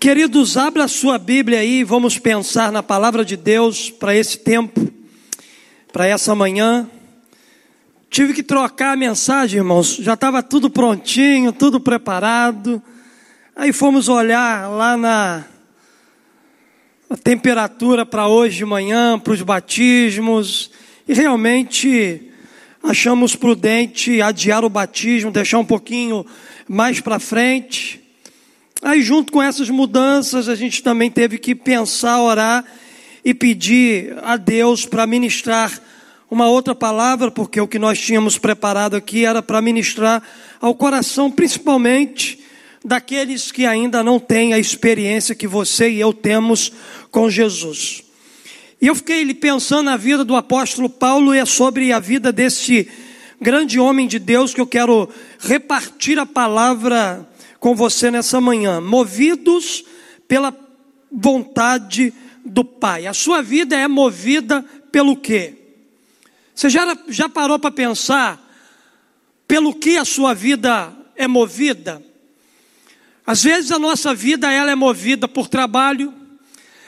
Queridos, abra a sua Bíblia aí, vamos pensar na palavra de Deus para esse tempo, para essa manhã. Tive que trocar a mensagem, irmãos, já estava tudo prontinho, tudo preparado. Aí fomos olhar lá na temperatura para hoje de manhã, para os batismos, e realmente achamos prudente adiar o batismo, deixar um pouquinho mais para frente. Aí, junto com essas mudanças, a gente também teve que pensar, orar e pedir a Deus para ministrar uma outra palavra, porque o que nós tínhamos preparado aqui era para ministrar ao coração, principalmente daqueles que ainda não têm a experiência que você e eu temos com Jesus. E eu fiquei pensando na vida do apóstolo Paulo e é sobre a vida desse grande homem de Deus que eu quero repartir a palavra com você nessa manhã, movidos pela vontade do Pai. A sua vida é movida pelo quê? Você já, já parou para pensar pelo que a sua vida é movida? Às vezes a nossa vida ela é movida por trabalho,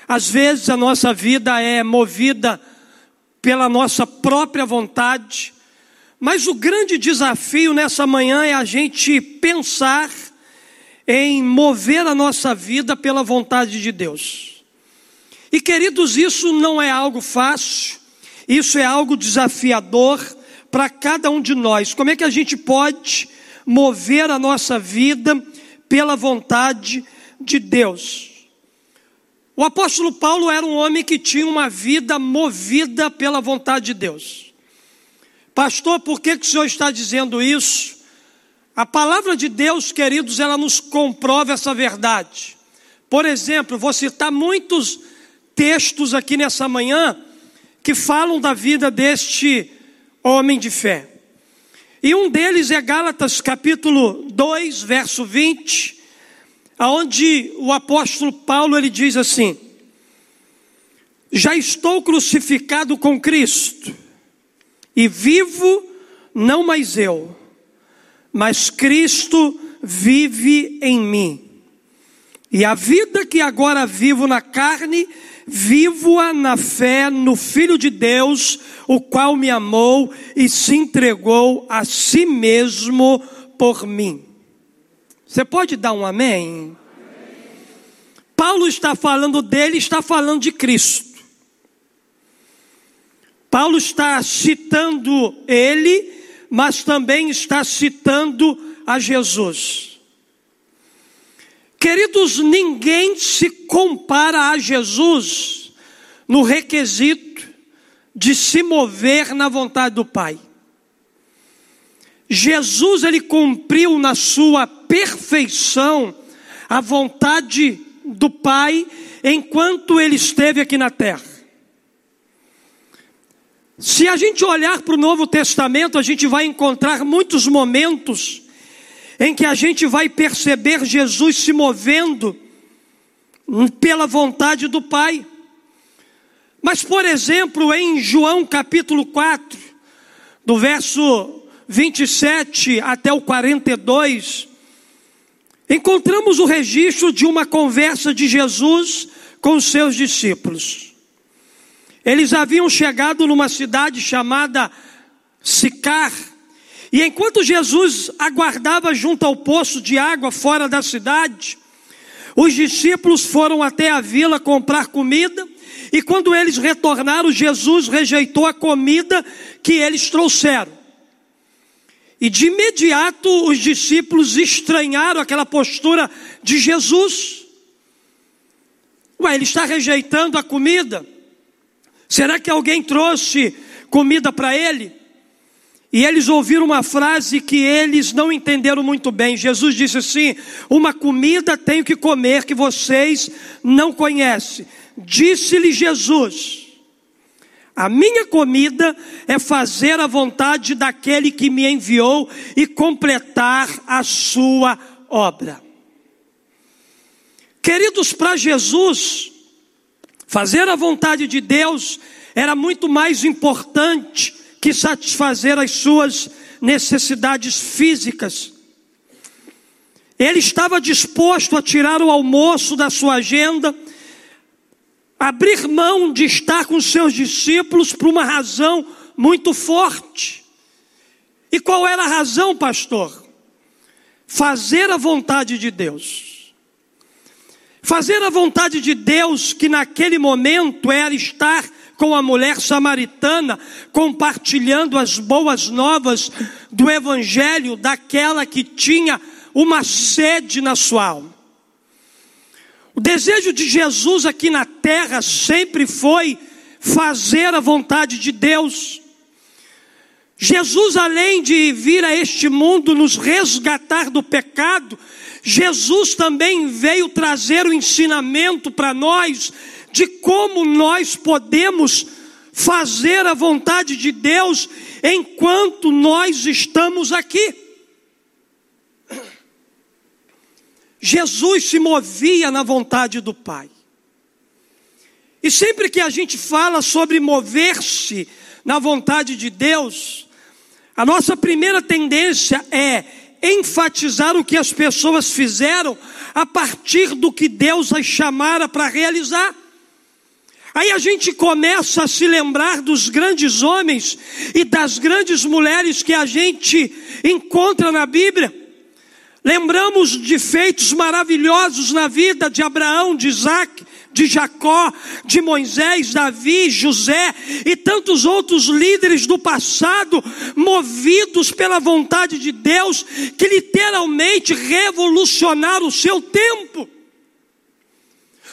às vezes a nossa vida é movida pela nossa própria vontade, mas o grande desafio nessa manhã é a gente pensar em mover a nossa vida pela vontade de Deus. E queridos, isso não é algo fácil, isso é algo desafiador para cada um de nós. Como é que a gente pode mover a nossa vida pela vontade de Deus? O apóstolo Paulo era um homem que tinha uma vida movida pela vontade de Deus. Pastor, por que, que o senhor está dizendo isso? A palavra de Deus, queridos, ela nos comprova essa verdade. Por exemplo, vou citar muitos textos aqui nessa manhã que falam da vida deste homem de fé. E um deles é Gálatas capítulo 2, verso 20, aonde o apóstolo Paulo ele diz assim: Já estou crucificado com Cristo, e vivo não mais eu, mas Cristo vive em mim. E a vida que agora vivo na carne, vivo-a na fé no Filho de Deus, o qual me amou e se entregou a si mesmo por mim. Você pode dar um amém? Paulo está falando dele, está falando de Cristo. Paulo está citando ele mas também está citando a Jesus. Queridos, ninguém se compara a Jesus no requisito de se mover na vontade do Pai. Jesus, ele cumpriu na sua perfeição a vontade do Pai enquanto ele esteve aqui na terra. Se a gente olhar para o Novo Testamento, a gente vai encontrar muitos momentos em que a gente vai perceber Jesus se movendo pela vontade do Pai. Mas, por exemplo, em João capítulo 4, do verso 27 até o 42, encontramos o registro de uma conversa de Jesus com os seus discípulos. Eles haviam chegado numa cidade chamada Sicar. E enquanto Jesus aguardava junto ao poço de água fora da cidade, os discípulos foram até a vila comprar comida. E quando eles retornaram, Jesus rejeitou a comida que eles trouxeram. E de imediato os discípulos estranharam aquela postura de Jesus. Ué, ele está rejeitando a comida. Será que alguém trouxe comida para ele? E eles ouviram uma frase que eles não entenderam muito bem. Jesus disse assim: Uma comida tenho que comer que vocês não conhecem. Disse-lhe Jesus: A minha comida é fazer a vontade daquele que me enviou e completar a sua obra. Queridos, para Jesus, Fazer a vontade de Deus era muito mais importante que satisfazer as suas necessidades físicas. Ele estava disposto a tirar o almoço da sua agenda, abrir mão de estar com seus discípulos por uma razão muito forte. E qual era a razão, pastor? Fazer a vontade de Deus. Fazer a vontade de Deus, que naquele momento era estar com a mulher samaritana, compartilhando as boas novas do Evangelho daquela que tinha uma sede na sua alma. O desejo de Jesus aqui na terra sempre foi fazer a vontade de Deus. Jesus, além de vir a este mundo nos resgatar do pecado, Jesus também veio trazer o ensinamento para nós de como nós podemos fazer a vontade de Deus enquanto nós estamos aqui. Jesus se movia na vontade do Pai. E sempre que a gente fala sobre mover-se na vontade de Deus, a nossa primeira tendência é enfatizar o que as pessoas fizeram a partir do que Deus as chamara para realizar. Aí a gente começa a se lembrar dos grandes homens e das grandes mulheres que a gente encontra na Bíblia. Lembramos de feitos maravilhosos na vida de Abraão, de Isaac, de Jacó, de Moisés, Davi, José e tantos outros líderes do passado, movidos pela vontade de Deus, que literalmente revolucionaram o seu tempo.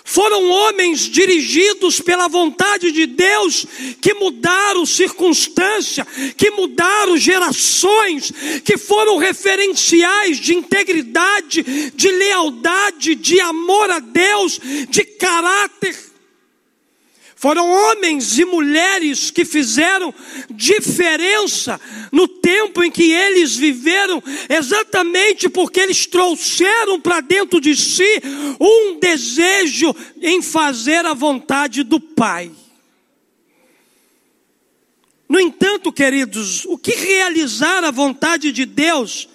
Foram homens dirigidos pela vontade de Deus que mudaram circunstância, que mudaram gerações, que foram referenciais de integridade, de lealdade, de amor a Deus, de caráter. Foram homens e mulheres que fizeram diferença no tempo em que eles viveram, exatamente porque eles trouxeram para dentro de si um desejo em fazer a vontade do Pai. No entanto, queridos, o que realizar a vontade de Deus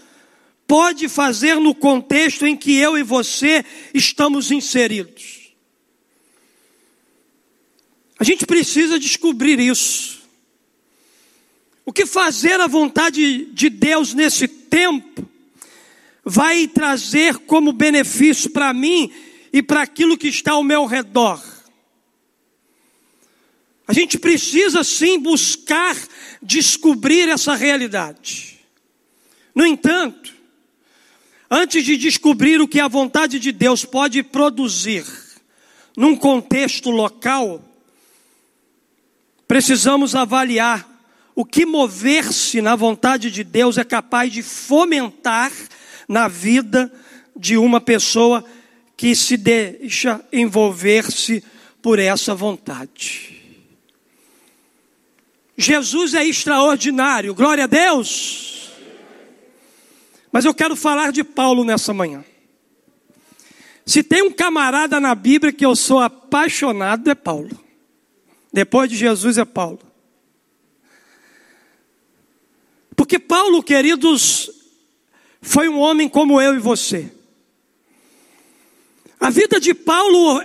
pode fazer no contexto em que eu e você estamos inseridos? A gente precisa descobrir isso. O que fazer a vontade de Deus nesse tempo vai trazer como benefício para mim e para aquilo que está ao meu redor. A gente precisa sim buscar descobrir essa realidade. No entanto, antes de descobrir o que a vontade de Deus pode produzir num contexto local, precisamos avaliar o que mover-se na vontade de Deus é capaz de fomentar na vida de uma pessoa que se deixa envolver-se por essa vontade. Jesus é extraordinário, glória a Deus. Mas eu quero falar de Paulo nessa manhã. Se tem um camarada na Bíblia que eu sou apaixonado, é Paulo. Depois de Jesus é Paulo. Porque Paulo, queridos, foi um homem como eu e você. A vida de Paulo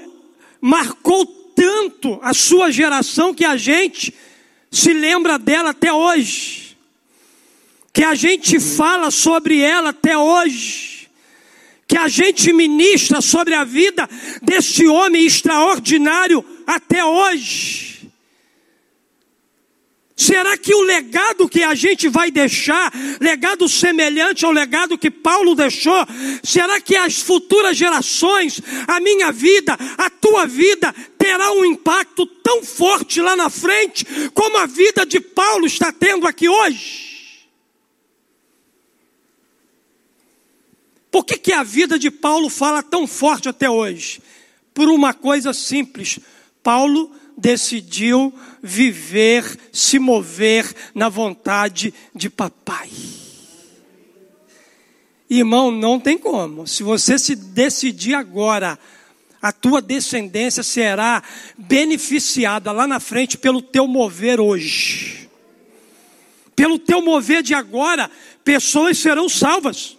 marcou tanto a sua geração que a gente se lembra dela até hoje. Que a gente fala sobre ela até hoje. Que a gente ministra sobre a vida deste homem extraordinário até hoje. Será que o legado que a gente vai deixar, legado semelhante ao legado que Paulo deixou, será que as futuras gerações, a minha vida, a tua vida, terá um impacto tão forte lá na frente, como a vida de Paulo está tendo aqui hoje? Por que, que a vida de Paulo fala tão forte até hoje? Por uma coisa simples: Paulo decidiu viver, se mover na vontade de papai. Irmão, não tem como. Se você se decidir agora, a tua descendência será beneficiada lá na frente pelo teu mover hoje. Pelo teu mover de agora, pessoas serão salvas.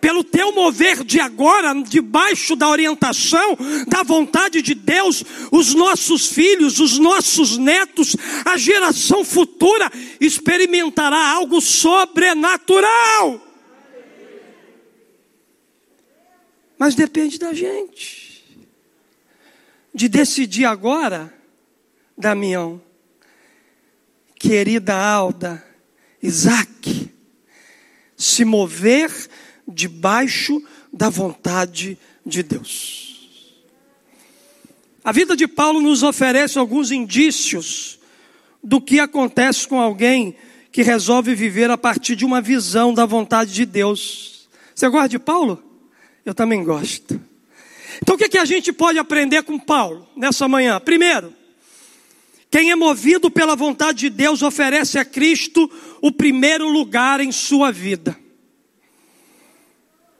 Pelo teu mover de agora, debaixo da orientação da vontade de Deus, os nossos filhos, os nossos netos, a geração futura experimentará algo sobrenatural. Mas depende da gente, de decidir agora, Damião, querida Alda, Isaac, se mover debaixo da vontade de Deus. A vida de Paulo nos oferece alguns indícios do que acontece com alguém que resolve viver a partir de uma visão da vontade de Deus. Você gosta de Paulo? Eu também gosto. Então o que, que a gente pode aprender com Paulo nessa manhã? Primeiro, quem é movido pela vontade de Deus oferece a Cristo o primeiro lugar em sua vida.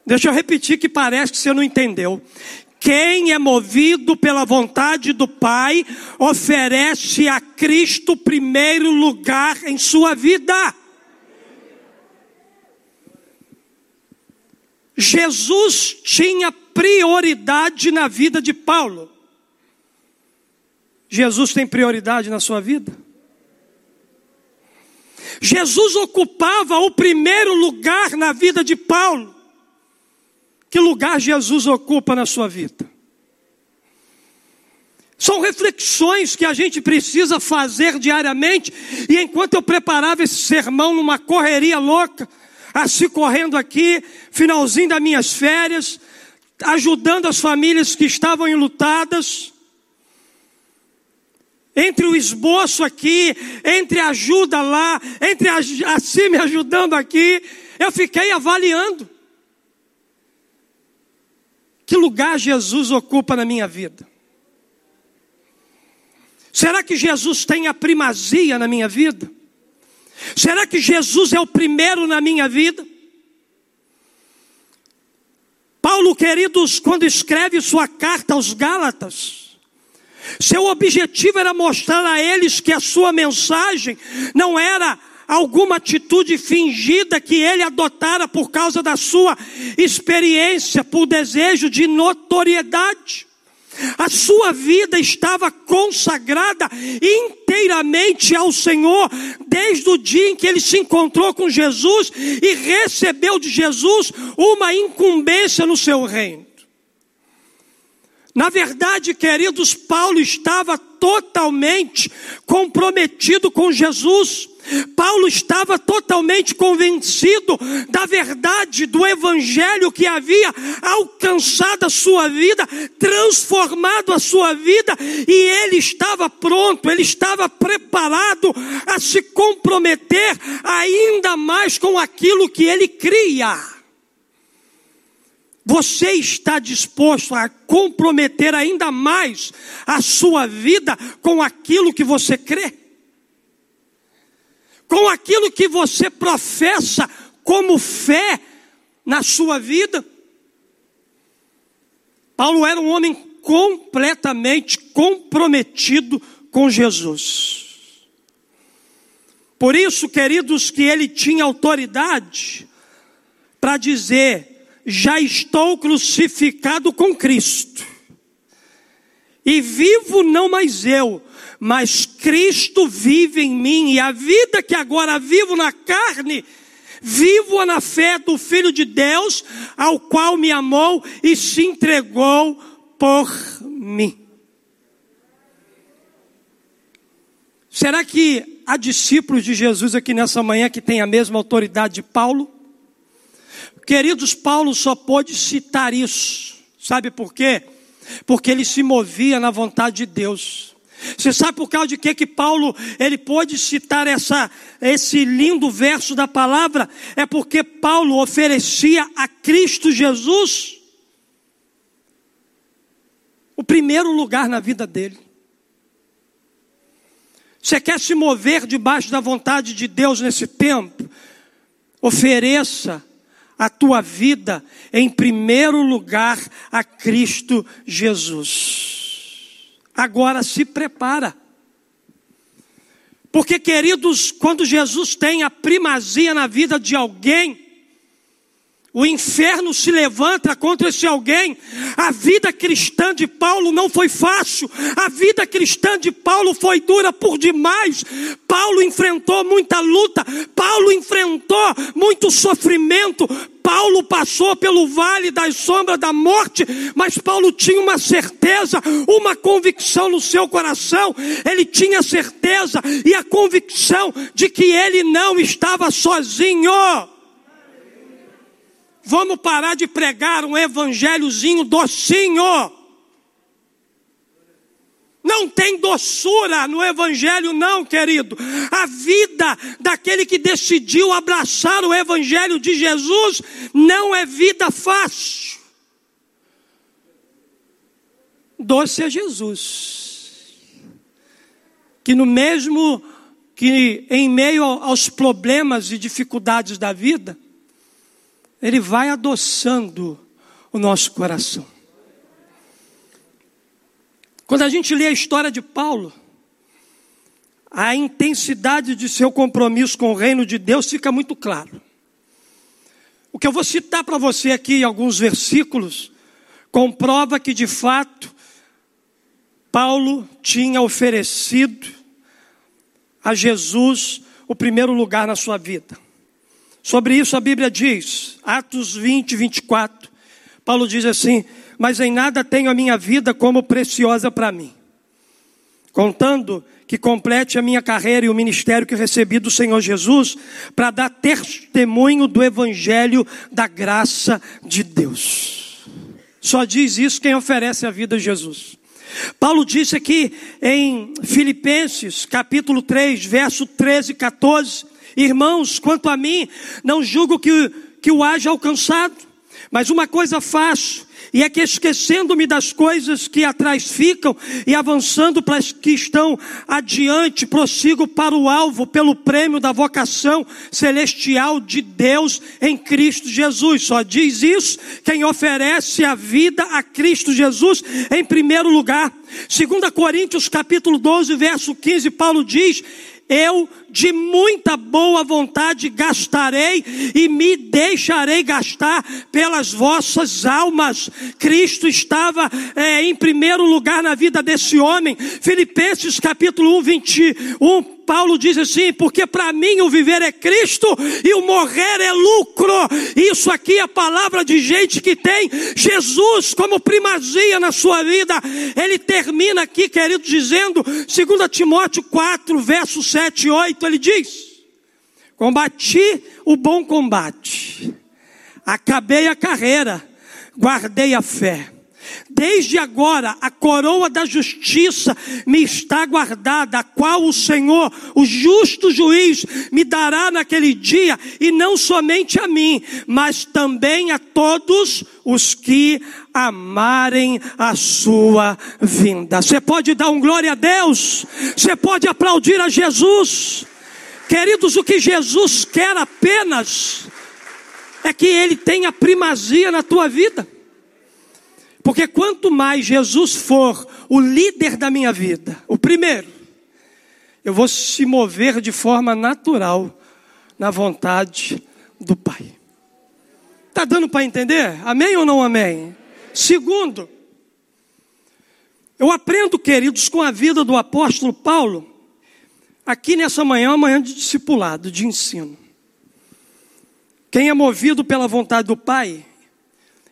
Deixa eu repetir que parece que você não entendeu. Quem é movido pela vontade do Pai oferece a Cristo primeiro lugar em sua vida. Jesus tinha prioridade na vida de Paulo. Jesus tem prioridade na sua vida? Jesus ocupava o primeiro lugar na vida de Paulo. Que lugar Jesus ocupa na sua vida? São reflexões que a gente precisa fazer diariamente. E enquanto eu preparava esse sermão numa correria louca, assim correndo aqui, finalzinho das minhas férias, ajudando as famílias que estavam enlutadas, entre o esboço aqui, entre a ajuda lá, entre a, assim me ajudando aqui, eu fiquei avaliando. Que lugar Jesus ocupa na minha vida? Será que Jesus tem a primazia na minha vida? Será que Jesus é o primeiro na minha vida? Paulo, queridos, quando escreve sua carta aos Gálatas, seu objetivo era mostrar a eles que a sua mensagem não era alguma atitude fingida que ele adotara por causa da sua experiência, por desejo de notoriedade. A sua vida estava consagrada inteiramente ao Senhor, desde o dia em que ele se encontrou com Jesus e recebeu de Jesus uma incumbência no seu reino. Na verdade, queridos, Paulo estava totalmente comprometido com Jesus. Paulo estava totalmente convencido da verdade do evangelho que havia alcançado a sua vida, transformado a sua vida, e ele estava pronto, ele estava preparado a se comprometer ainda mais com aquilo que ele cria. Você está disposto a comprometer ainda mais a sua vida com aquilo que você crê? Com aquilo que você professa como fé na sua vida? Paulo era um homem completamente comprometido com Jesus. Por isso, queridos, que ele tinha autoridade para dizer já estou crucificado com Cristo. E vivo não mais eu, mas Cristo vive em mim, e a vida que agora vivo na carne, vivo na fé do Filho de Deus, ao qual me amou e se entregou por mim. Será que há discípulos de Jesus aqui nessa manhã que têm a mesma autoridade de Paulo? Queridos, Paulo só pôde citar isso. Sabe por quê? Porque ele se movia na vontade de Deus. Você sabe por causa de que que Paulo ele pôde citar essa esse lindo verso da palavra? É porque Paulo oferecia a Cristo Jesus o primeiro lugar na vida dele. Você quer se mover debaixo da vontade de Deus nesse tempo? Ofereça a tua vida em primeiro lugar a Cristo Jesus. Agora se prepara. Porque, queridos, quando Jesus tem a primazia na vida de alguém, o inferno se levanta contra esse alguém. A vida cristã de Paulo não foi fácil, a vida cristã de Paulo foi dura por demais. Paulo enfrentou muita luta, Paulo enfrentou muito sofrimento, Paulo passou pelo vale das sombras da morte, mas Paulo tinha uma certeza, uma convicção no seu coração. Ele tinha certeza e a convicção de que ele não estava sozinho. Vamos parar de pregar um evangelhozinho docinho. Não tem doçura no Evangelho, não, querido. A vida daquele que decidiu abraçar o Evangelho de Jesus não é vida fácil. Doce é Jesus, que no mesmo que em meio aos problemas e dificuldades da vida, ele vai adoçando o nosso coração. Quando a gente lê a história de Paulo, a intensidade de seu compromisso com o reino de Deus fica muito claro. O que eu vou citar para você aqui, alguns versículos, comprova que de fato Paulo tinha oferecido a Jesus o primeiro lugar na sua vida. Sobre isso a Bíblia diz, Atos 20, 24. Paulo diz assim: Mas em nada tenho a minha vida como preciosa para mim, contando que complete a minha carreira e o ministério que recebi do Senhor Jesus, para dar testemunho do Evangelho da graça de Deus. Só diz isso quem oferece a vida a Jesus. Paulo disse aqui em Filipenses, capítulo 3, verso 13 e 14 Irmãos, quanto a mim, não julgo que, que o haja alcançado, mas uma coisa faço, e é que esquecendo-me das coisas que atrás ficam e avançando para as que estão adiante, prossigo para o alvo pelo prêmio da vocação celestial de Deus em Cristo Jesus. Só diz isso quem oferece a vida a Cristo Jesus em primeiro lugar. 2 Coríntios capítulo 12, verso 15, Paulo diz: eu de muita boa vontade gastarei e me deixarei gastar pelas vossas almas. Cristo estava é, em primeiro lugar na vida desse homem. Filipenses capítulo 1, 21 Paulo diz assim: porque para mim o viver é Cristo e o morrer é lucro. Isso aqui é palavra de gente que tem Jesus como primazia na sua vida. Ele termina aqui, querido, dizendo, 2 Timóteo 4, versos 7 e 8, ele diz: Combati o bom combate, acabei a carreira, guardei a fé. Desde agora a coroa da justiça me está guardada, a qual o Senhor, o justo juiz, me dará naquele dia, e não somente a mim, mas também a todos os que amarem a sua vinda. Você pode dar um glória a Deus, você pode aplaudir a Jesus. Queridos, o que Jesus quer apenas é que Ele tenha primazia na tua vida. Porque quanto mais Jesus for o líder da minha vida, o primeiro, eu vou se mover de forma natural na vontade do Pai. Está dando para entender? Amém ou não amém? Segundo, eu aprendo, queridos, com a vida do apóstolo Paulo, aqui nessa manhã, uma manhã de discipulado, de ensino. Quem é movido pela vontade do Pai,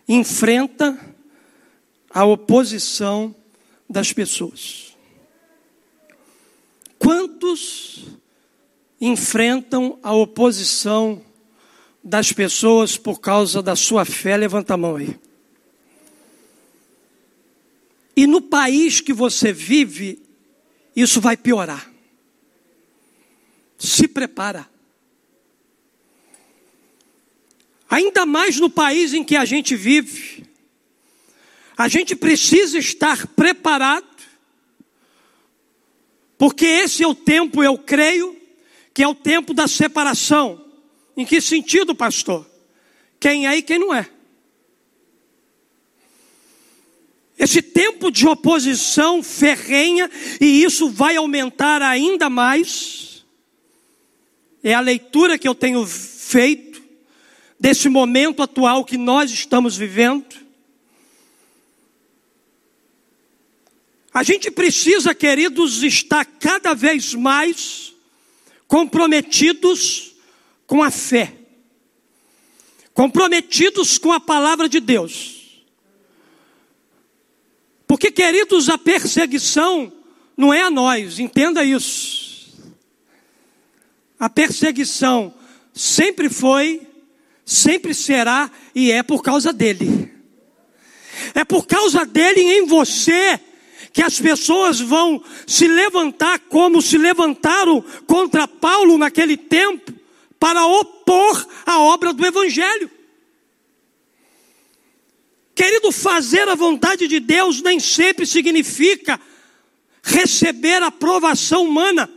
enfrenta a oposição das pessoas. Quantos enfrentam a oposição das pessoas por causa da sua fé? Levanta a mão aí. E no país que você vive, isso vai piorar. Se prepara. Ainda mais no país em que a gente vive, a gente precisa estar preparado, porque esse é o tempo, eu creio, que é o tempo da separação. Em que sentido, pastor? Quem é e quem não é. Esse tempo de oposição ferrenha, e isso vai aumentar ainda mais, é a leitura que eu tenho feito desse momento atual que nós estamos vivendo. A gente precisa, queridos, estar cada vez mais comprometidos com a fé, comprometidos com a palavra de Deus. Porque, queridos, a perseguição não é a nós, entenda isso. A perseguição sempre foi sempre será e é por causa dele. É por causa dele em você que as pessoas vão se levantar como se levantaram contra Paulo naquele tempo para opor a obra do evangelho. Querido, fazer a vontade de Deus nem sempre significa receber aprovação humana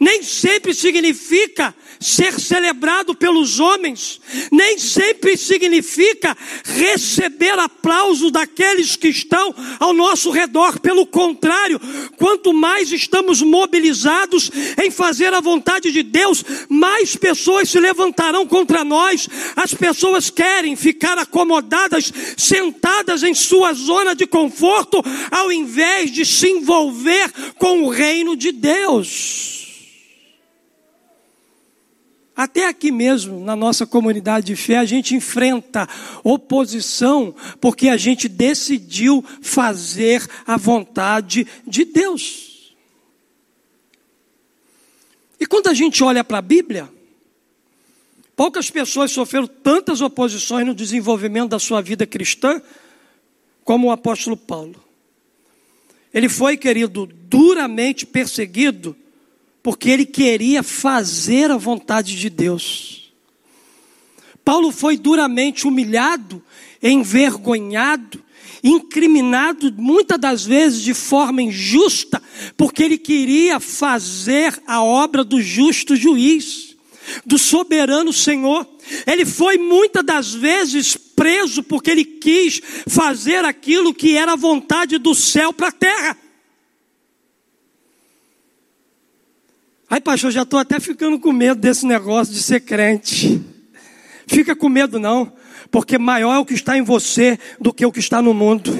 nem sempre significa ser celebrado pelos homens, nem sempre significa receber aplauso daqueles que estão ao nosso redor. Pelo contrário, quanto mais estamos mobilizados em fazer a vontade de Deus, mais pessoas se levantarão contra nós. As pessoas querem ficar acomodadas, sentadas em sua zona de conforto, ao invés de se envolver com o reino de Deus. Até aqui mesmo, na nossa comunidade de fé, a gente enfrenta oposição porque a gente decidiu fazer a vontade de Deus. E quando a gente olha para a Bíblia, poucas pessoas sofreram tantas oposições no desenvolvimento da sua vida cristã como o apóstolo Paulo. Ele foi, querido, duramente perseguido porque ele queria fazer a vontade de Deus. Paulo foi duramente humilhado, envergonhado, incriminado, muitas das vezes de forma injusta, porque ele queria fazer a obra do justo juiz, do soberano Senhor. Ele foi muitas das vezes preso porque ele quis fazer aquilo que era a vontade do céu para a terra. Ai, pastor, já estou até ficando com medo desse negócio de ser crente. Fica com medo não, porque maior é o que está em você do que o que está no mundo.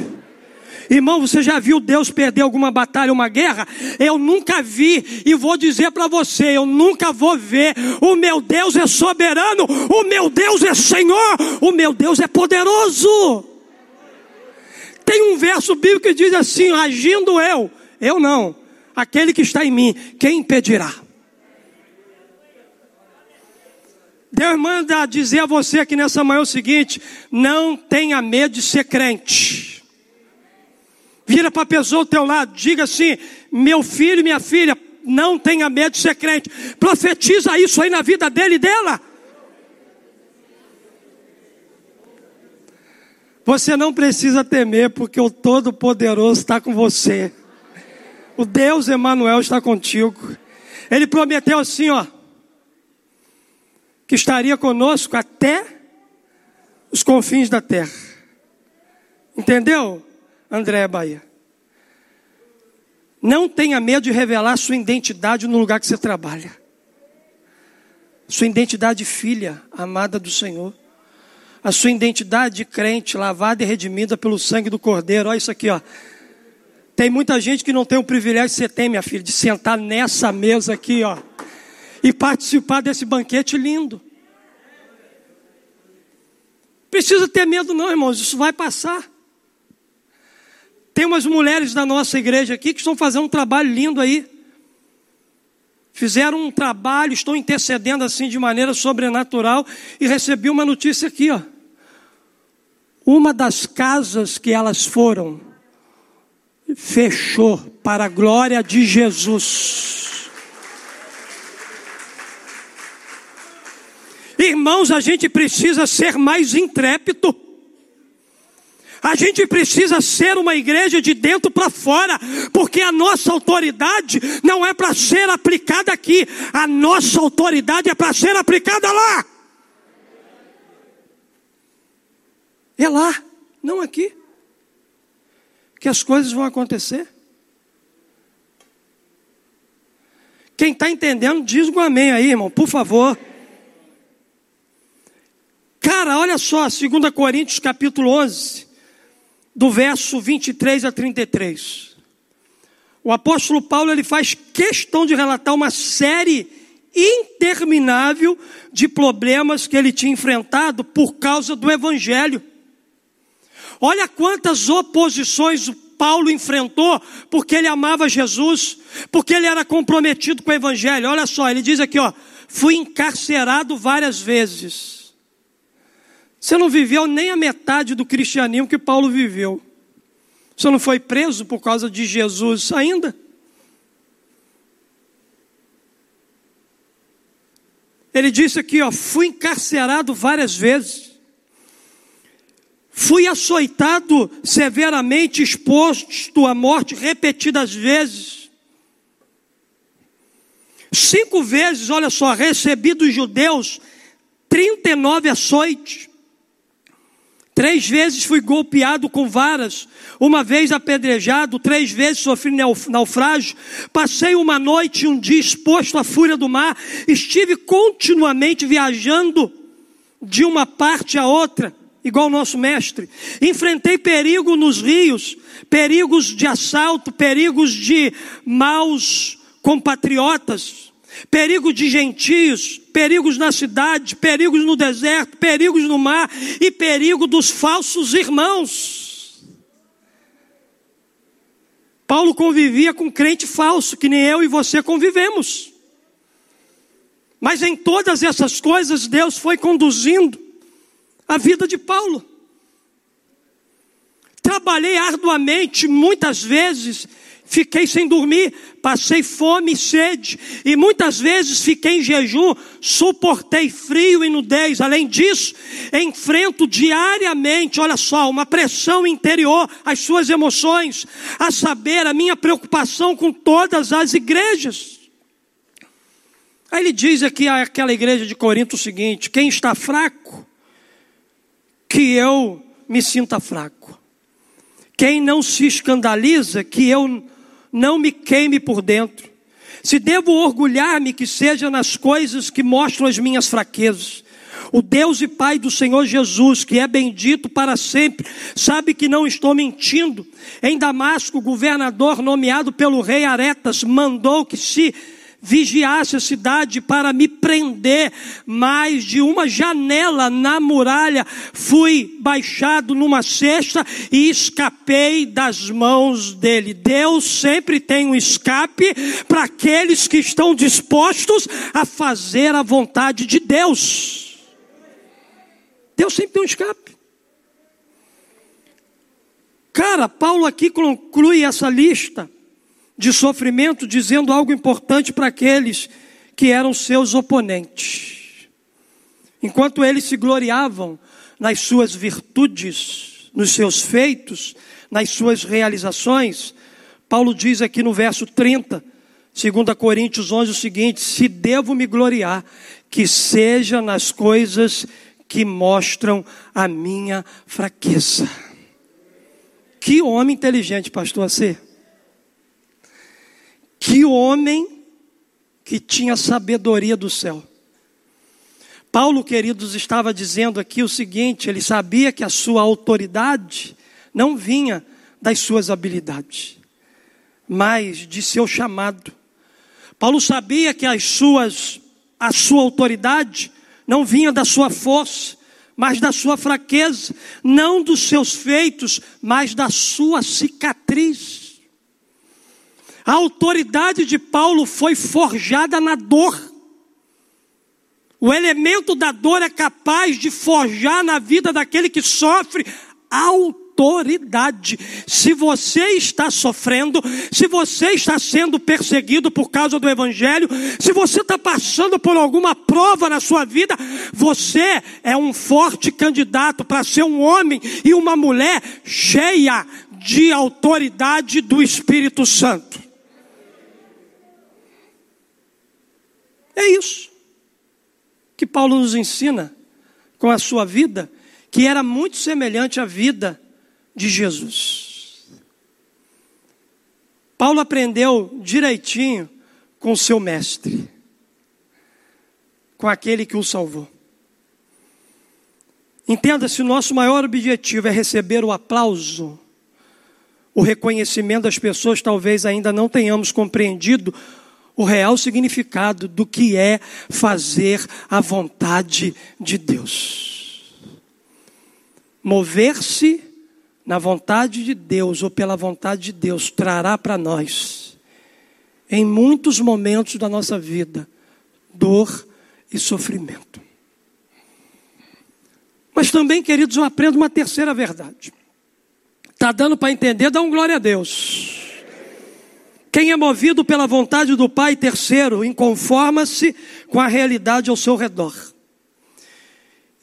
Irmão, você já viu Deus perder alguma batalha, uma guerra? Eu nunca vi e vou dizer para você, eu nunca vou ver. O meu Deus é soberano, o meu Deus é Senhor, o meu Deus é poderoso. Tem um verso bíblico que diz assim: agindo eu, eu não, aquele que está em mim, quem impedirá? Deus manda dizer a você aqui nessa manhã o seguinte: não tenha medo de ser crente. Vira para a pessoa ao teu lado, diga assim: meu filho e minha filha, não tenha medo de ser crente. Profetiza isso aí na vida dele e dela. Você não precisa temer, porque o Todo-Poderoso está com você. O Deus Emanuel está contigo. Ele prometeu assim, ó que estaria conosco até os confins da terra. Entendeu, André Bahia? Não tenha medo de revelar sua identidade no lugar que você trabalha. Sua identidade de filha, amada do Senhor. A sua identidade de crente, lavada e redimida pelo sangue do Cordeiro. Olha isso aqui, ó. Tem muita gente que não tem o privilégio que você tem, minha filha, de sentar nessa mesa aqui, ó e participar desse banquete lindo. Precisa ter medo, não, irmãos, isso vai passar. Tem umas mulheres da nossa igreja aqui que estão fazendo um trabalho lindo aí. Fizeram um trabalho, estão intercedendo assim de maneira sobrenatural e recebi uma notícia aqui, ó. Uma das casas que elas foram fechou para a glória de Jesus. Irmãos, a gente precisa ser mais intrépido. A gente precisa ser uma igreja de dentro para fora, porque a nossa autoridade não é para ser aplicada aqui, a nossa autoridade é para ser aplicada lá. É lá, não aqui, que as coisas vão acontecer. Quem está entendendo, diz um amém aí, irmão, por favor. Cara, olha só, 2 Coríntios capítulo 11, do verso 23 a 33. O apóstolo Paulo ele faz questão de relatar uma série interminável de problemas que ele tinha enfrentado por causa do evangelho. Olha quantas oposições o Paulo enfrentou porque ele amava Jesus, porque ele era comprometido com o evangelho. Olha só, ele diz aqui, ó, fui encarcerado várias vezes. Você não viveu nem a metade do cristianismo que Paulo viveu. Você não foi preso por causa de Jesus ainda? Ele disse aqui, ó, fui encarcerado várias vezes. Fui açoitado severamente, exposto à morte repetidas vezes. Cinco vezes, olha só, recebi dos judeus 39 açoites. Três vezes fui golpeado com varas, uma vez apedrejado, três vezes sofri naufrágio. Passei uma noite e um dia exposto à fúria do mar. Estive continuamente viajando de uma parte a outra, igual o nosso mestre. Enfrentei perigo nos rios, perigos de assalto, perigos de maus compatriotas perigo de gentios, perigos na cidade, perigos no deserto, perigos no mar e perigo dos falsos irmãos. Paulo convivia com crente falso, que nem eu e você convivemos. Mas em todas essas coisas, Deus foi conduzindo a vida de Paulo. Trabalhei arduamente, muitas vezes, fiquei sem dormir, passei fome e sede, e muitas vezes fiquei em jejum, suportei frio e nudez. Além disso, enfrento diariamente, olha só, uma pressão interior, as suas emoções, a saber, a minha preocupação com todas as igrejas. Aí ele diz aqui àquela igreja de Corinto o seguinte: quem está fraco, que eu me sinta fraco. Quem não se escandaliza, que eu não me queime por dentro. Se devo orgulhar-me, que seja nas coisas que mostram as minhas fraquezas. O Deus e Pai do Senhor Jesus, que é bendito para sempre, sabe que não estou mentindo. Em Damasco, o governador nomeado pelo rei Aretas mandou que se vigiasse a cidade para me prender, mas de uma janela na muralha fui baixado numa cesta e escapei das mãos dele. Deus sempre tem um escape para aqueles que estão dispostos a fazer a vontade de Deus. Deus sempre tem um escape. Cara, Paulo aqui conclui essa lista de sofrimento, dizendo algo importante para aqueles que eram seus oponentes. Enquanto eles se gloriavam nas suas virtudes, nos seus feitos, nas suas realizações, Paulo diz aqui no verso 30, 2 Coríntios 11, o seguinte: Se devo me gloriar, que seja nas coisas que mostram a minha fraqueza. Que homem inteligente, pastor, a ser. Que homem que tinha sabedoria do céu. Paulo, queridos, estava dizendo aqui o seguinte: ele sabia que a sua autoridade não vinha das suas habilidades, mas de seu chamado. Paulo sabia que as suas, a sua autoridade não vinha da sua força, mas da sua fraqueza, não dos seus feitos, mas da sua cicatriz. A autoridade de Paulo foi forjada na dor. O elemento da dor é capaz de forjar na vida daquele que sofre autoridade. Se você está sofrendo, se você está sendo perseguido por causa do Evangelho, se você está passando por alguma prova na sua vida, você é um forte candidato para ser um homem e uma mulher cheia de autoridade do Espírito Santo. É isso que Paulo nos ensina com a sua vida, que era muito semelhante à vida de Jesus. Paulo aprendeu direitinho com seu mestre, com aquele que o salvou. Entenda, se o nosso maior objetivo é receber o aplauso, o reconhecimento das pessoas, talvez ainda não tenhamos compreendido o real significado do que é fazer a vontade de Deus. Mover-se na vontade de Deus ou pela vontade de Deus trará para nós, em muitos momentos da nossa vida, dor e sofrimento. Mas também, queridos, eu aprendo uma terceira verdade. Está dando para entender? Dá um glória a Deus. Quem é movido pela vontade do Pai, terceiro, inconforma-se com a realidade ao seu redor.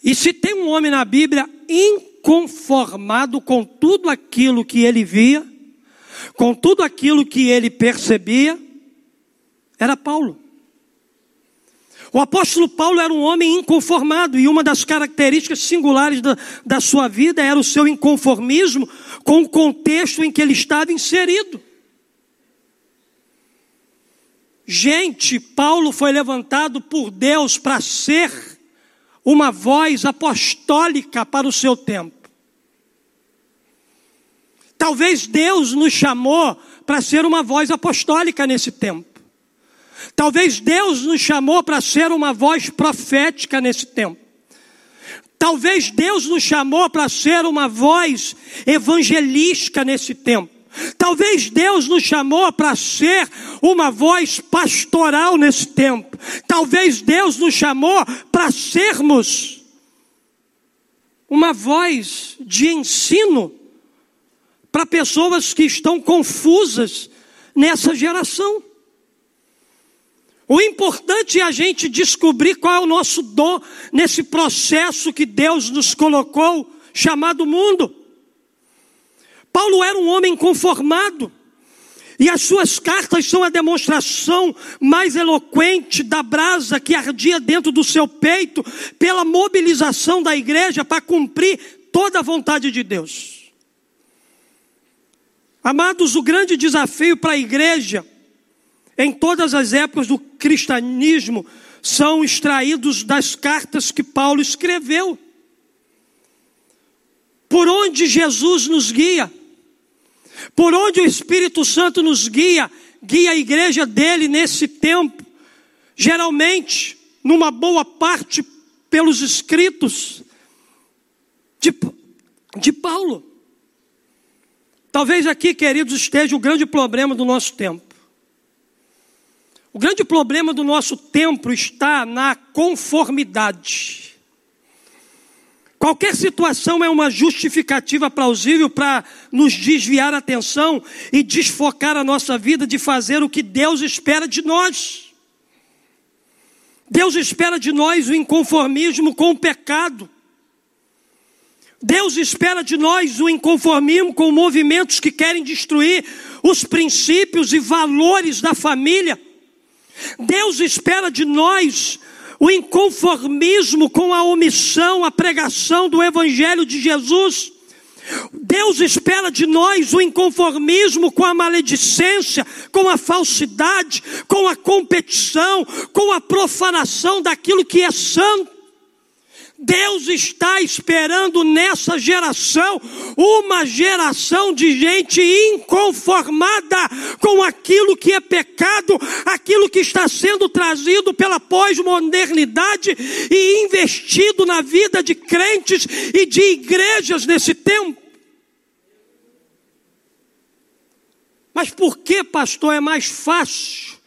E se tem um homem na Bíblia inconformado com tudo aquilo que ele via, com tudo aquilo que ele percebia, era Paulo. O apóstolo Paulo era um homem inconformado, e uma das características singulares da, da sua vida era o seu inconformismo com o contexto em que ele estava inserido. Gente, Paulo foi levantado por Deus para ser uma voz apostólica para o seu tempo. Talvez Deus nos chamou para ser uma voz apostólica nesse tempo. Talvez Deus nos chamou para ser uma voz profética nesse tempo. Talvez Deus nos chamou para ser uma voz evangelística nesse tempo. Talvez Deus nos chamou para ser uma voz pastoral nesse tempo. Talvez Deus nos chamou para sermos uma voz de ensino para pessoas que estão confusas nessa geração. O importante é a gente descobrir qual é o nosso dom nesse processo que Deus nos colocou, chamado mundo. Paulo era um homem conformado. E as suas cartas são a demonstração mais eloquente da brasa que ardia dentro do seu peito pela mobilização da igreja para cumprir toda a vontade de Deus. Amados, o grande desafio para a igreja em todas as épocas do cristianismo são extraídos das cartas que Paulo escreveu. Por onde Jesus nos guia, por onde o Espírito Santo nos guia, guia a igreja dele nesse tempo, geralmente, numa boa parte, pelos escritos de, de Paulo. Talvez aqui, queridos, esteja o grande problema do nosso tempo. O grande problema do nosso tempo está na conformidade. Qualquer situação é uma justificativa plausível para nos desviar a atenção e desfocar a nossa vida de fazer o que Deus espera de nós. Deus espera de nós o inconformismo com o pecado. Deus espera de nós o inconformismo com movimentos que querem destruir os princípios e valores da família. Deus espera de nós o inconformismo com a omissão, a pregação do Evangelho de Jesus. Deus espera de nós o inconformismo com a maledicência, com a falsidade, com a competição, com a profanação daquilo que é santo. Deus está esperando nessa geração uma geração de gente inconformada com aquilo que é pecado, aquilo que está sendo trazido pela pós-modernidade e investido na vida de crentes e de igrejas nesse tempo. Mas por que, pastor, é mais fácil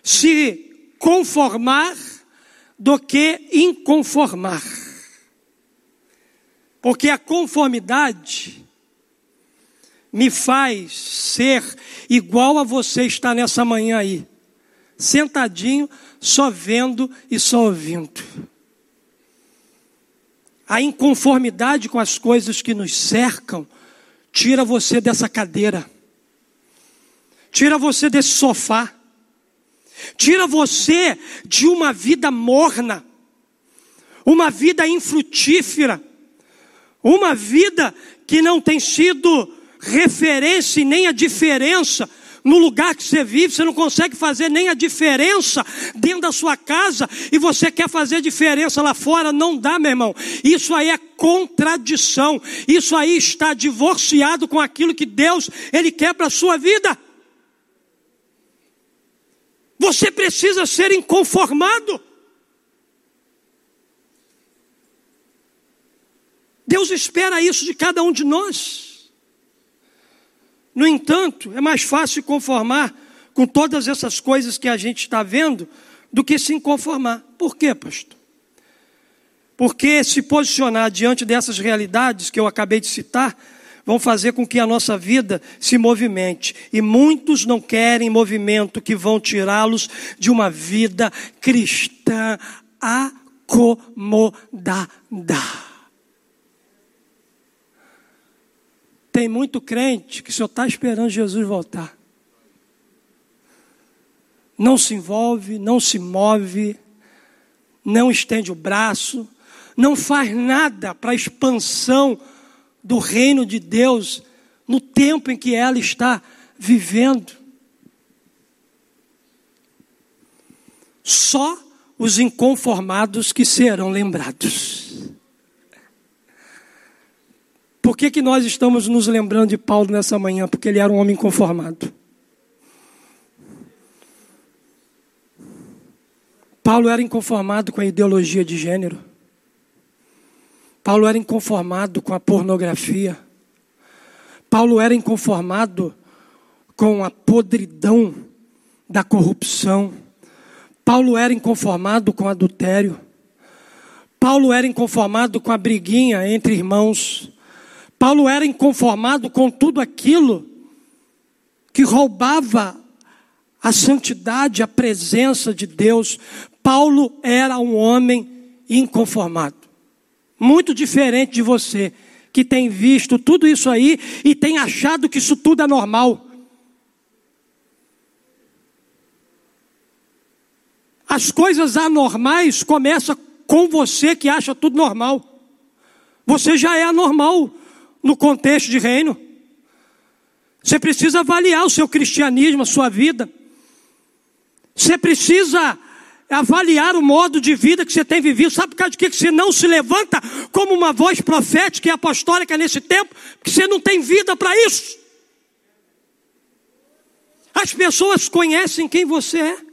se conformar do que inconformar? Porque a conformidade me faz ser igual a você está nessa manhã aí, sentadinho, só vendo e só ouvindo. A inconformidade com as coisas que nos cercam tira você dessa cadeira, tira você desse sofá, tira você de uma vida morna, uma vida infrutífera uma vida que não tem sido referência e nem a diferença no lugar que você vive, você não consegue fazer nem a diferença dentro da sua casa e você quer fazer diferença lá fora, não dá, meu irmão. Isso aí é contradição. Isso aí está divorciado com aquilo que Deus ele quer para a sua vida. Você precisa ser inconformado. Deus espera isso de cada um de nós. No entanto, é mais fácil conformar com todas essas coisas que a gente está vendo do que se conformar. Por quê, pastor? Porque se posicionar diante dessas realidades que eu acabei de citar, vão fazer com que a nossa vida se movimente. E muitos não querem movimento que vão tirá-los de uma vida cristã acomodada. Tem muito crente que só está esperando Jesus voltar. Não se envolve, não se move, não estende o braço, não faz nada para a expansão do reino de Deus no tempo em que ela está vivendo. Só os inconformados que serão lembrados. Por que, que nós estamos nos lembrando de Paulo nessa manhã? Porque ele era um homem conformado. Paulo era inconformado com a ideologia de gênero. Paulo era inconformado com a pornografia. Paulo era inconformado com a podridão da corrupção. Paulo era inconformado com adultério. Paulo era inconformado com a briguinha entre irmãos. Paulo era inconformado com tudo aquilo que roubava a santidade, a presença de Deus. Paulo era um homem inconformado. Muito diferente de você, que tem visto tudo isso aí e tem achado que isso tudo é normal. As coisas anormais começam com você que acha tudo normal. Você já é anormal no contexto de reino. Você precisa avaliar o seu cristianismo, a sua vida. Você precisa avaliar o modo de vida que você tem vivido. Sabe por causa de que você não se levanta como uma voz profética e apostólica nesse tempo? Porque você não tem vida para isso. As pessoas conhecem quem você é.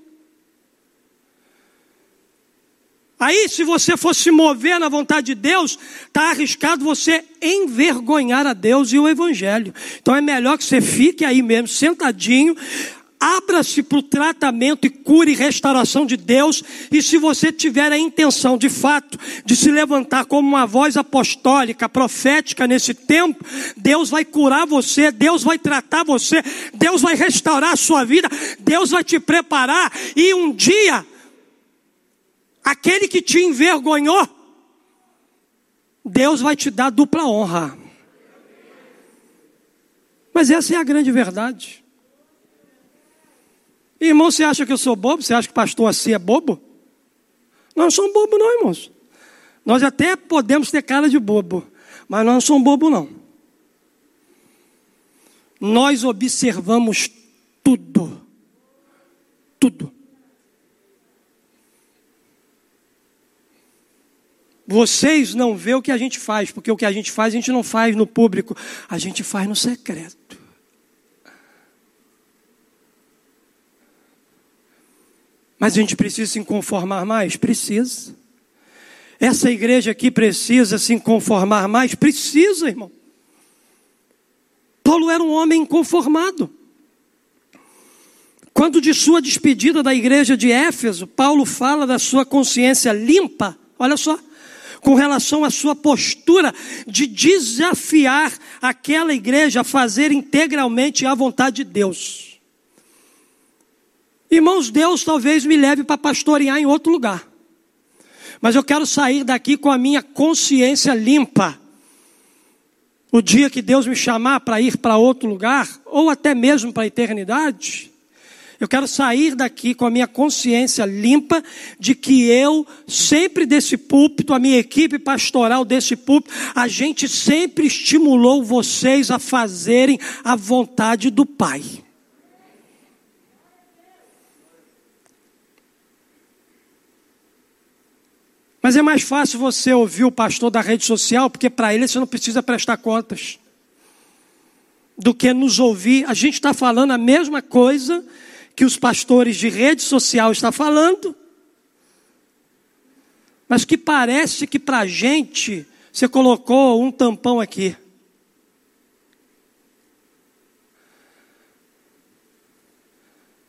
Aí, se você for se mover na vontade de Deus, está arriscado você envergonhar a Deus e o Evangelho. Então é melhor que você fique aí mesmo, sentadinho, abra-se para o tratamento e cura e restauração de Deus. E se você tiver a intenção, de fato, de se levantar como uma voz apostólica, profética nesse tempo, Deus vai curar você, Deus vai tratar você, Deus vai restaurar a sua vida, Deus vai te preparar e um dia aquele que te envergonhou, Deus vai te dar dupla honra. Mas essa é a grande verdade. Irmão, você acha que eu sou bobo? Você acha que pastor assim é bobo? Nós não somos bobo, não, irmãos. Nós até podemos ter cara de bobo, mas nós não somos bobo, não. Nós observamos tudo. Tudo. Vocês não vê o que a gente faz, porque o que a gente faz, a gente não faz no público, a gente faz no secreto. Mas a gente precisa se conformar mais? Precisa. Essa igreja aqui precisa se conformar mais? Precisa, irmão. Paulo era um homem inconformado. Quando de sua despedida da igreja de Éfeso, Paulo fala da sua consciência limpa, olha só, com relação à sua postura de desafiar aquela igreja a fazer integralmente a vontade de Deus. Irmãos, Deus talvez me leve para pastorear em outro lugar. Mas eu quero sair daqui com a minha consciência limpa. O dia que Deus me chamar para ir para outro lugar, ou até mesmo para a eternidade, eu quero sair daqui com a minha consciência limpa de que eu, sempre desse púlpito, a minha equipe pastoral desse púlpito, a gente sempre estimulou vocês a fazerem a vontade do Pai. Mas é mais fácil você ouvir o pastor da rede social, porque para ele você não precisa prestar contas, do que nos ouvir. A gente está falando a mesma coisa que os pastores de rede social estão falando, mas que parece que para a gente você colocou um tampão aqui.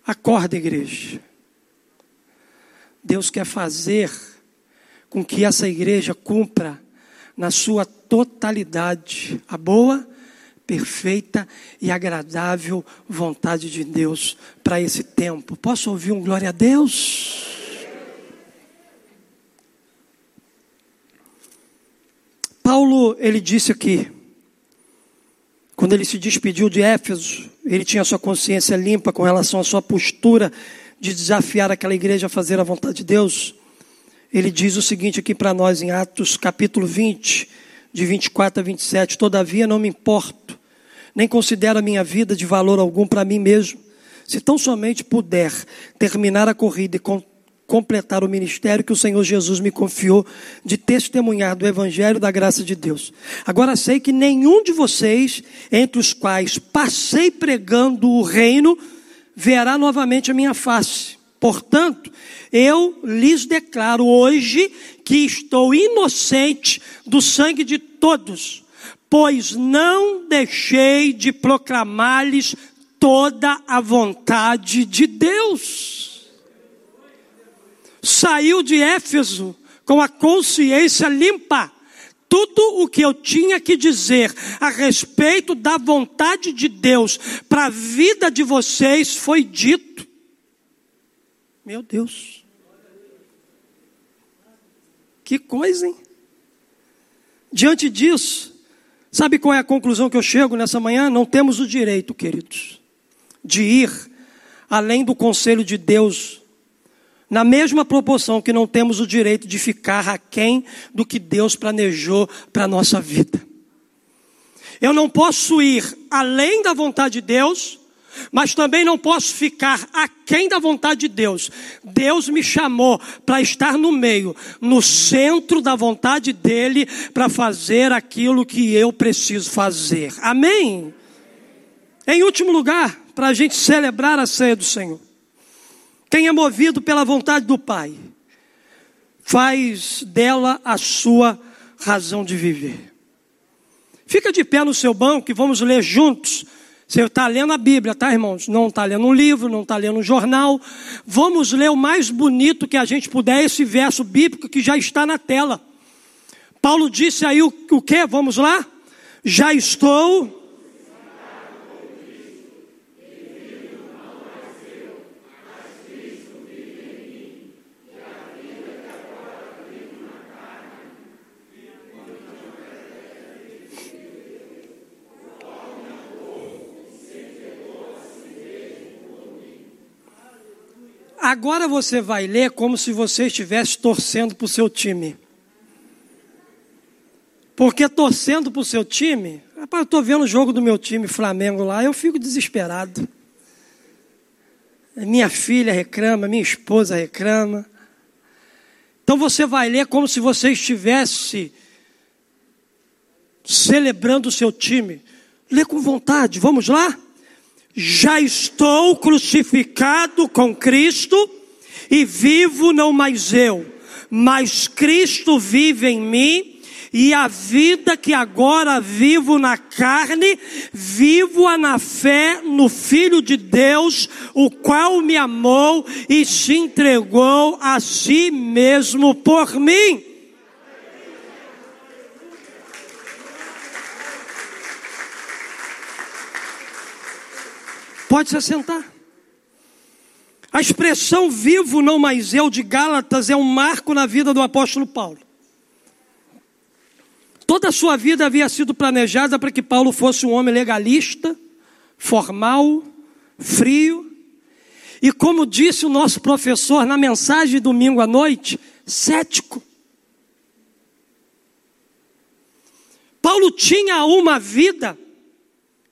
Acorda, igreja. Deus quer fazer com que essa igreja cumpra na sua totalidade a boa, perfeita e agradável vontade de Deus para esse tempo. Posso ouvir um glória a Deus? Paulo, ele disse aqui, quando ele se despediu de Éfeso, ele tinha sua consciência limpa com relação à sua postura de desafiar aquela igreja a fazer a vontade de Deus. Ele diz o seguinte aqui para nós em Atos capítulo 20, de 24 a 27: Todavia não me importo, nem considero a minha vida de valor algum para mim mesmo, se tão somente puder terminar a corrida e completar o ministério que o Senhor Jesus me confiou de testemunhar do Evangelho da graça de Deus. Agora sei que nenhum de vocês, entre os quais passei pregando o reino, verá novamente a minha face. Portanto, eu lhes declaro hoje que estou inocente do sangue de todos, pois não deixei de proclamar-lhes toda a vontade de Deus saiu de Éfeso com a consciência limpa. Tudo o que eu tinha que dizer a respeito da vontade de Deus para a vida de vocês foi dito. Meu Deus. Que coisa, hein? Diante disso, sabe qual é a conclusão que eu chego nessa manhã? Não temos o direito, queridos, de ir além do conselho de Deus na mesma proporção que não temos o direito de ficar aquém do que Deus planejou para a nossa vida. Eu não posso ir além da vontade de Deus, mas também não posso ficar aquém da vontade de Deus. Deus me chamou para estar no meio, no centro da vontade dEle, para fazer aquilo que eu preciso fazer. Amém? Em último lugar, para a gente celebrar a ceia do Senhor. Quem é movido pela vontade do Pai, faz dela a sua razão de viver. Fica de pé no seu banco e vamos ler juntos. Você está lendo a Bíblia, tá, irmãos? Não está lendo um livro, não está lendo um jornal. Vamos ler o mais bonito que a gente puder, esse verso bíblico que já está na tela. Paulo disse aí o, o que? Vamos lá? Já estou Agora você vai ler como se você estivesse torcendo para o seu time. Porque torcendo para o seu time, rapaz, eu estou vendo o jogo do meu time, Flamengo lá, eu fico desesperado. Minha filha reclama, minha esposa reclama. Então você vai ler como se você estivesse celebrando o seu time. Lê com vontade, vamos lá? Já estou crucificado com Cristo e vivo não mais eu, mas Cristo vive em mim. E a vida que agora vivo na carne, vivo-a na fé no Filho de Deus, o qual me amou e se entregou a si mesmo por mim. Pode se assentar. A expressão vivo, não mais eu, de Gálatas, é um marco na vida do apóstolo Paulo. Toda a sua vida havia sido planejada para que Paulo fosse um homem legalista, formal, frio, e como disse o nosso professor na mensagem de domingo à noite, cético. Paulo tinha uma vida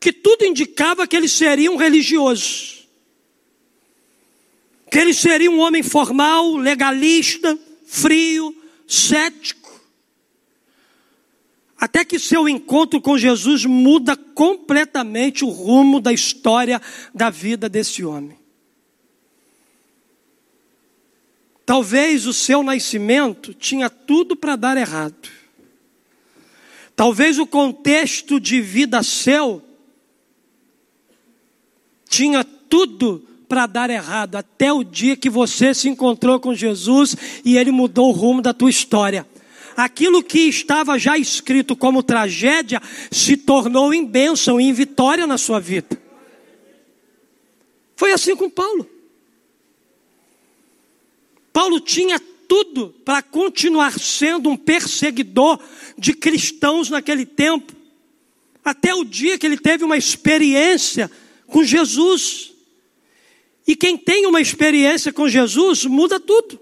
que tudo indicava que ele seria um religioso, que ele seria um homem formal, legalista, frio, cético, até que seu encontro com Jesus muda completamente o rumo da história da vida desse homem. Talvez o seu nascimento tinha tudo para dar errado. Talvez o contexto de vida seu tinha tudo para dar errado, até o dia que você se encontrou com Jesus e ele mudou o rumo da tua história. Aquilo que estava já escrito como tragédia se tornou em bênção, em vitória na sua vida. Foi assim com Paulo. Paulo tinha tudo para continuar sendo um perseguidor de cristãos naquele tempo, até o dia que ele teve uma experiência com Jesus. E quem tem uma experiência com Jesus muda tudo.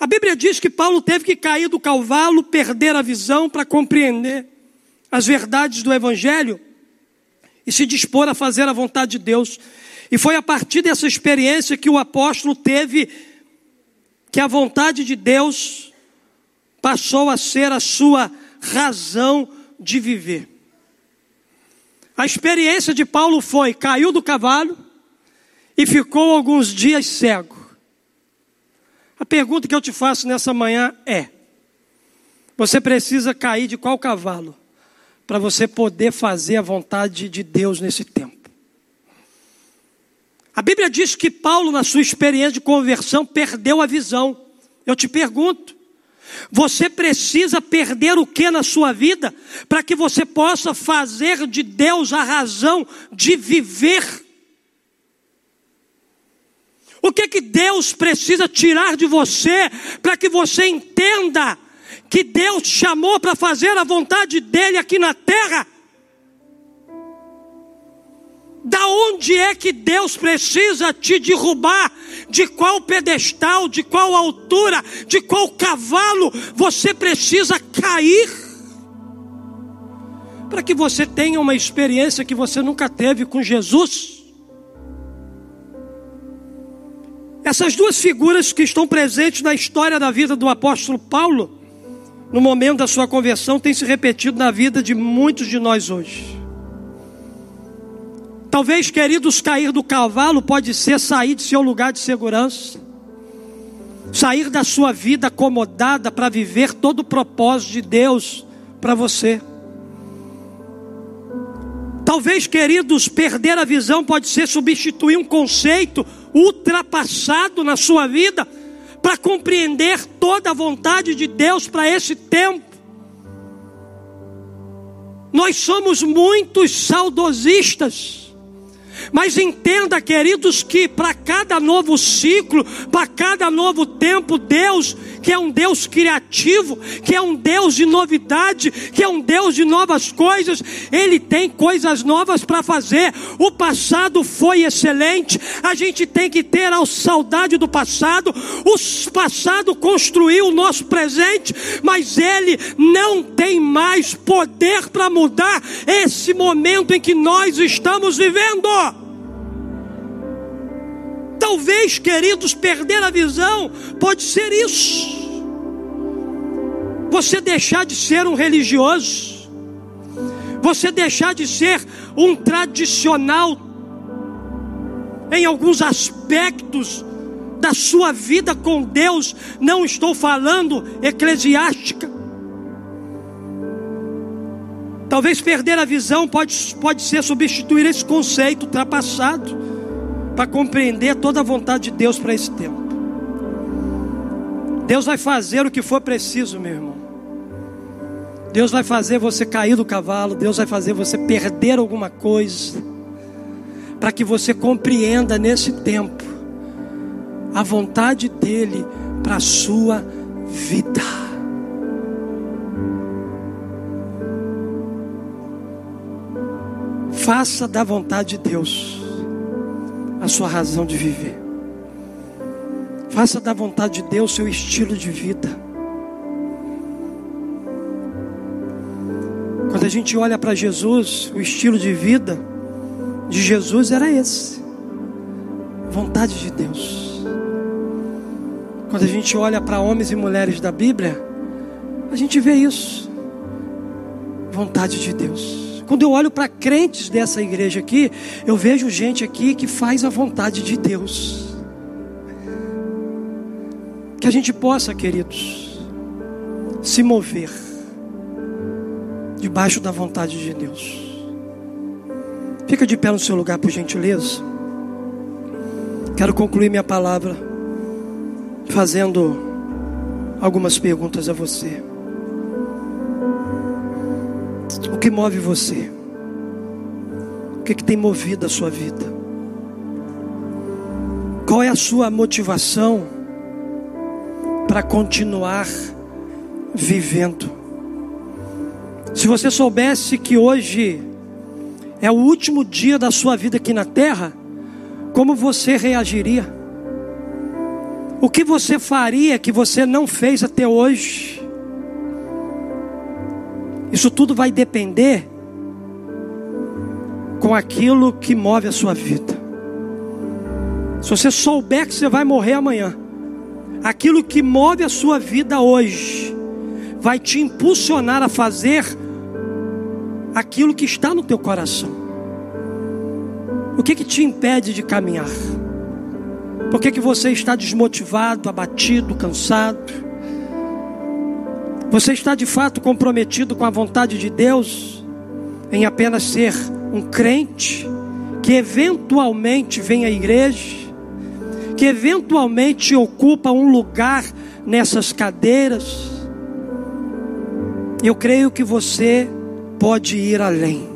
A Bíblia diz que Paulo teve que cair do cavalo, perder a visão para compreender as verdades do Evangelho e se dispor a fazer a vontade de Deus. E foi a partir dessa experiência que o apóstolo teve que a vontade de Deus passou a ser a sua razão de viver. A experiência de Paulo foi: caiu do cavalo e ficou alguns dias cego. A pergunta que eu te faço nessa manhã é: você precisa cair de qual cavalo para você poder fazer a vontade de Deus nesse tempo? A Bíblia diz que Paulo, na sua experiência de conversão, perdeu a visão. Eu te pergunto, você precisa perder o que na sua vida para que você possa fazer de Deus a razão de viver? O que que Deus precisa tirar de você para que você entenda que Deus chamou para fazer a vontade dele aqui na terra? Da onde é que Deus precisa te derrubar? De qual pedestal, de qual altura, de qual cavalo você precisa cair? Para que você tenha uma experiência que você nunca teve com Jesus. Essas duas figuras que estão presentes na história da vida do apóstolo Paulo, no momento da sua conversão, têm se repetido na vida de muitos de nós hoje. Talvez, queridos, cair do cavalo pode ser sair de seu lugar de segurança, sair da sua vida acomodada para viver todo o propósito de Deus para você. Talvez, queridos, perder a visão pode ser substituir um conceito ultrapassado na sua vida para compreender toda a vontade de Deus para esse tempo. Nós somos muitos saudosistas mas entenda, queridos, que para cada novo ciclo, para cada novo tempo, Deus, que é um Deus criativo, que é um Deus de novidade, que é um Deus de novas coisas, Ele tem coisas novas para fazer. O passado foi excelente, a gente tem que ter a saudade do passado. O passado construiu o nosso presente, mas Ele não tem mais poder para mudar esse momento em que nós estamos vivendo. Talvez, queridos, perder a visão pode ser isso. Você deixar de ser um religioso, você deixar de ser um tradicional em alguns aspectos da sua vida com Deus, não estou falando eclesiástica. Talvez perder a visão pode, pode ser substituir esse conceito ultrapassado para compreender toda a vontade de Deus para esse tempo. Deus vai fazer o que for preciso, meu irmão. Deus vai fazer você cair do cavalo, Deus vai fazer você perder alguma coisa, para que você compreenda nesse tempo a vontade dEle para a sua vida. Faça da vontade de Deus a sua razão de viver. Faça da vontade de Deus seu estilo de vida. Quando a gente olha para Jesus, o estilo de vida de Jesus era esse: vontade de Deus. Quando a gente olha para homens e mulheres da Bíblia, a gente vê isso. Vontade de Deus. Quando eu olho para crentes dessa igreja aqui, eu vejo gente aqui que faz a vontade de Deus. Que a gente possa, queridos, se mover debaixo da vontade de Deus. Fica de pé no seu lugar, por gentileza. Quero concluir minha palavra fazendo algumas perguntas a você. Que move você? O que, que tem movido a sua vida? Qual é a sua motivação para continuar vivendo? Se você soubesse que hoje é o último dia da sua vida aqui na terra, como você reagiria? O que você faria que você não fez até hoje? Isso tudo vai depender com aquilo que move a sua vida. Se você souber que você vai morrer amanhã, aquilo que move a sua vida hoje vai te impulsionar a fazer aquilo que está no teu coração. O que que te impede de caminhar? Por que, que você está desmotivado, abatido, cansado? Você está de fato comprometido com a vontade de Deus em apenas ser um crente que eventualmente vem à igreja, que eventualmente ocupa um lugar nessas cadeiras? Eu creio que você pode ir além.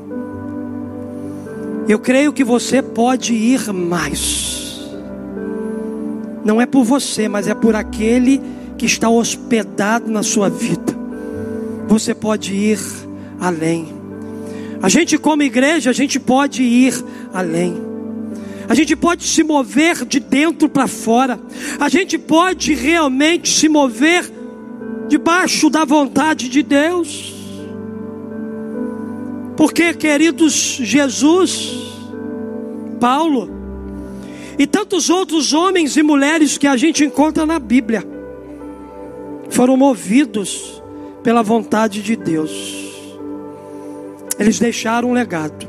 Eu creio que você pode ir mais. Não é por você, mas é por aquele que está hospedado na sua vida. Você pode ir além. A gente, como igreja, a gente pode ir além. A gente pode se mover de dentro para fora. A gente pode realmente se mover debaixo da vontade de Deus. Porque, queridos, Jesus, Paulo e tantos outros homens e mulheres que a gente encontra na Bíblia foram movidos pela vontade de Deus. Eles deixaram um legado.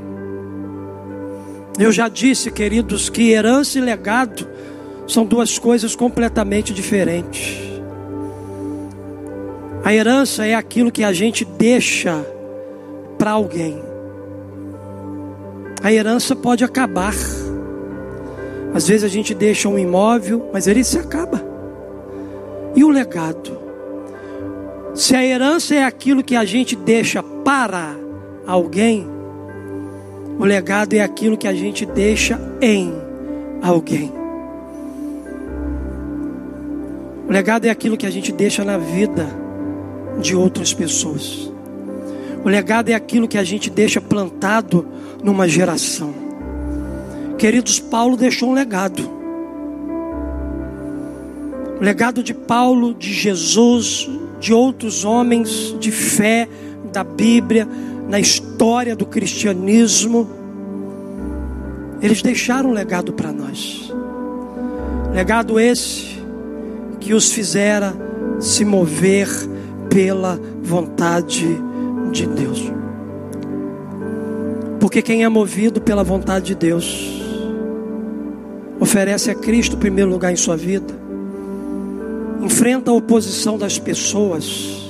Eu já disse, queridos, que herança e legado são duas coisas completamente diferentes. A herança é aquilo que a gente deixa para alguém. A herança pode acabar. Às vezes a gente deixa um imóvel, mas ele se acaba. E o legado? Se a herança é aquilo que a gente deixa para alguém, o legado é aquilo que a gente deixa em alguém. O legado é aquilo que a gente deixa na vida de outras pessoas. O legado é aquilo que a gente deixa plantado numa geração. Queridos, Paulo deixou um legado. O legado de Paulo, de Jesus, de outros homens de fé da Bíblia, na história do cristianismo, eles deixaram um legado para nós. Legado esse que os fizera se mover pela vontade de de Deus. Porque quem é movido pela vontade de Deus, oferece a Cristo o primeiro lugar em sua vida, enfrenta a oposição das pessoas,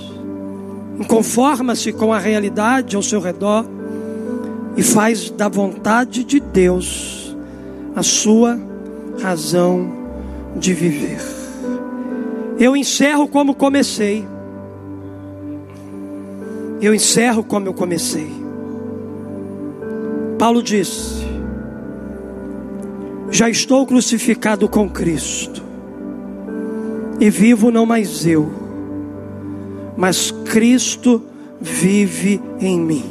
conforma-se com a realidade ao seu redor e faz da vontade de Deus a sua razão de viver. Eu encerro como comecei eu encerro como eu comecei. Paulo disse: Já estou crucificado com Cristo, e vivo não mais eu, mas Cristo vive em mim.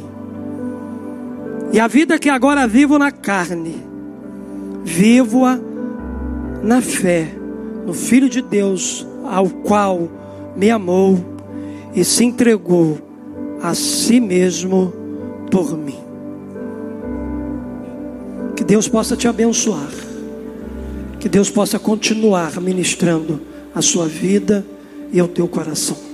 E a vida que agora vivo na carne, vivo-a na fé, no Filho de Deus, ao qual me amou e se entregou a si mesmo por mim. Que Deus possa te abençoar. Que Deus possa continuar ministrando a sua vida e ao teu coração.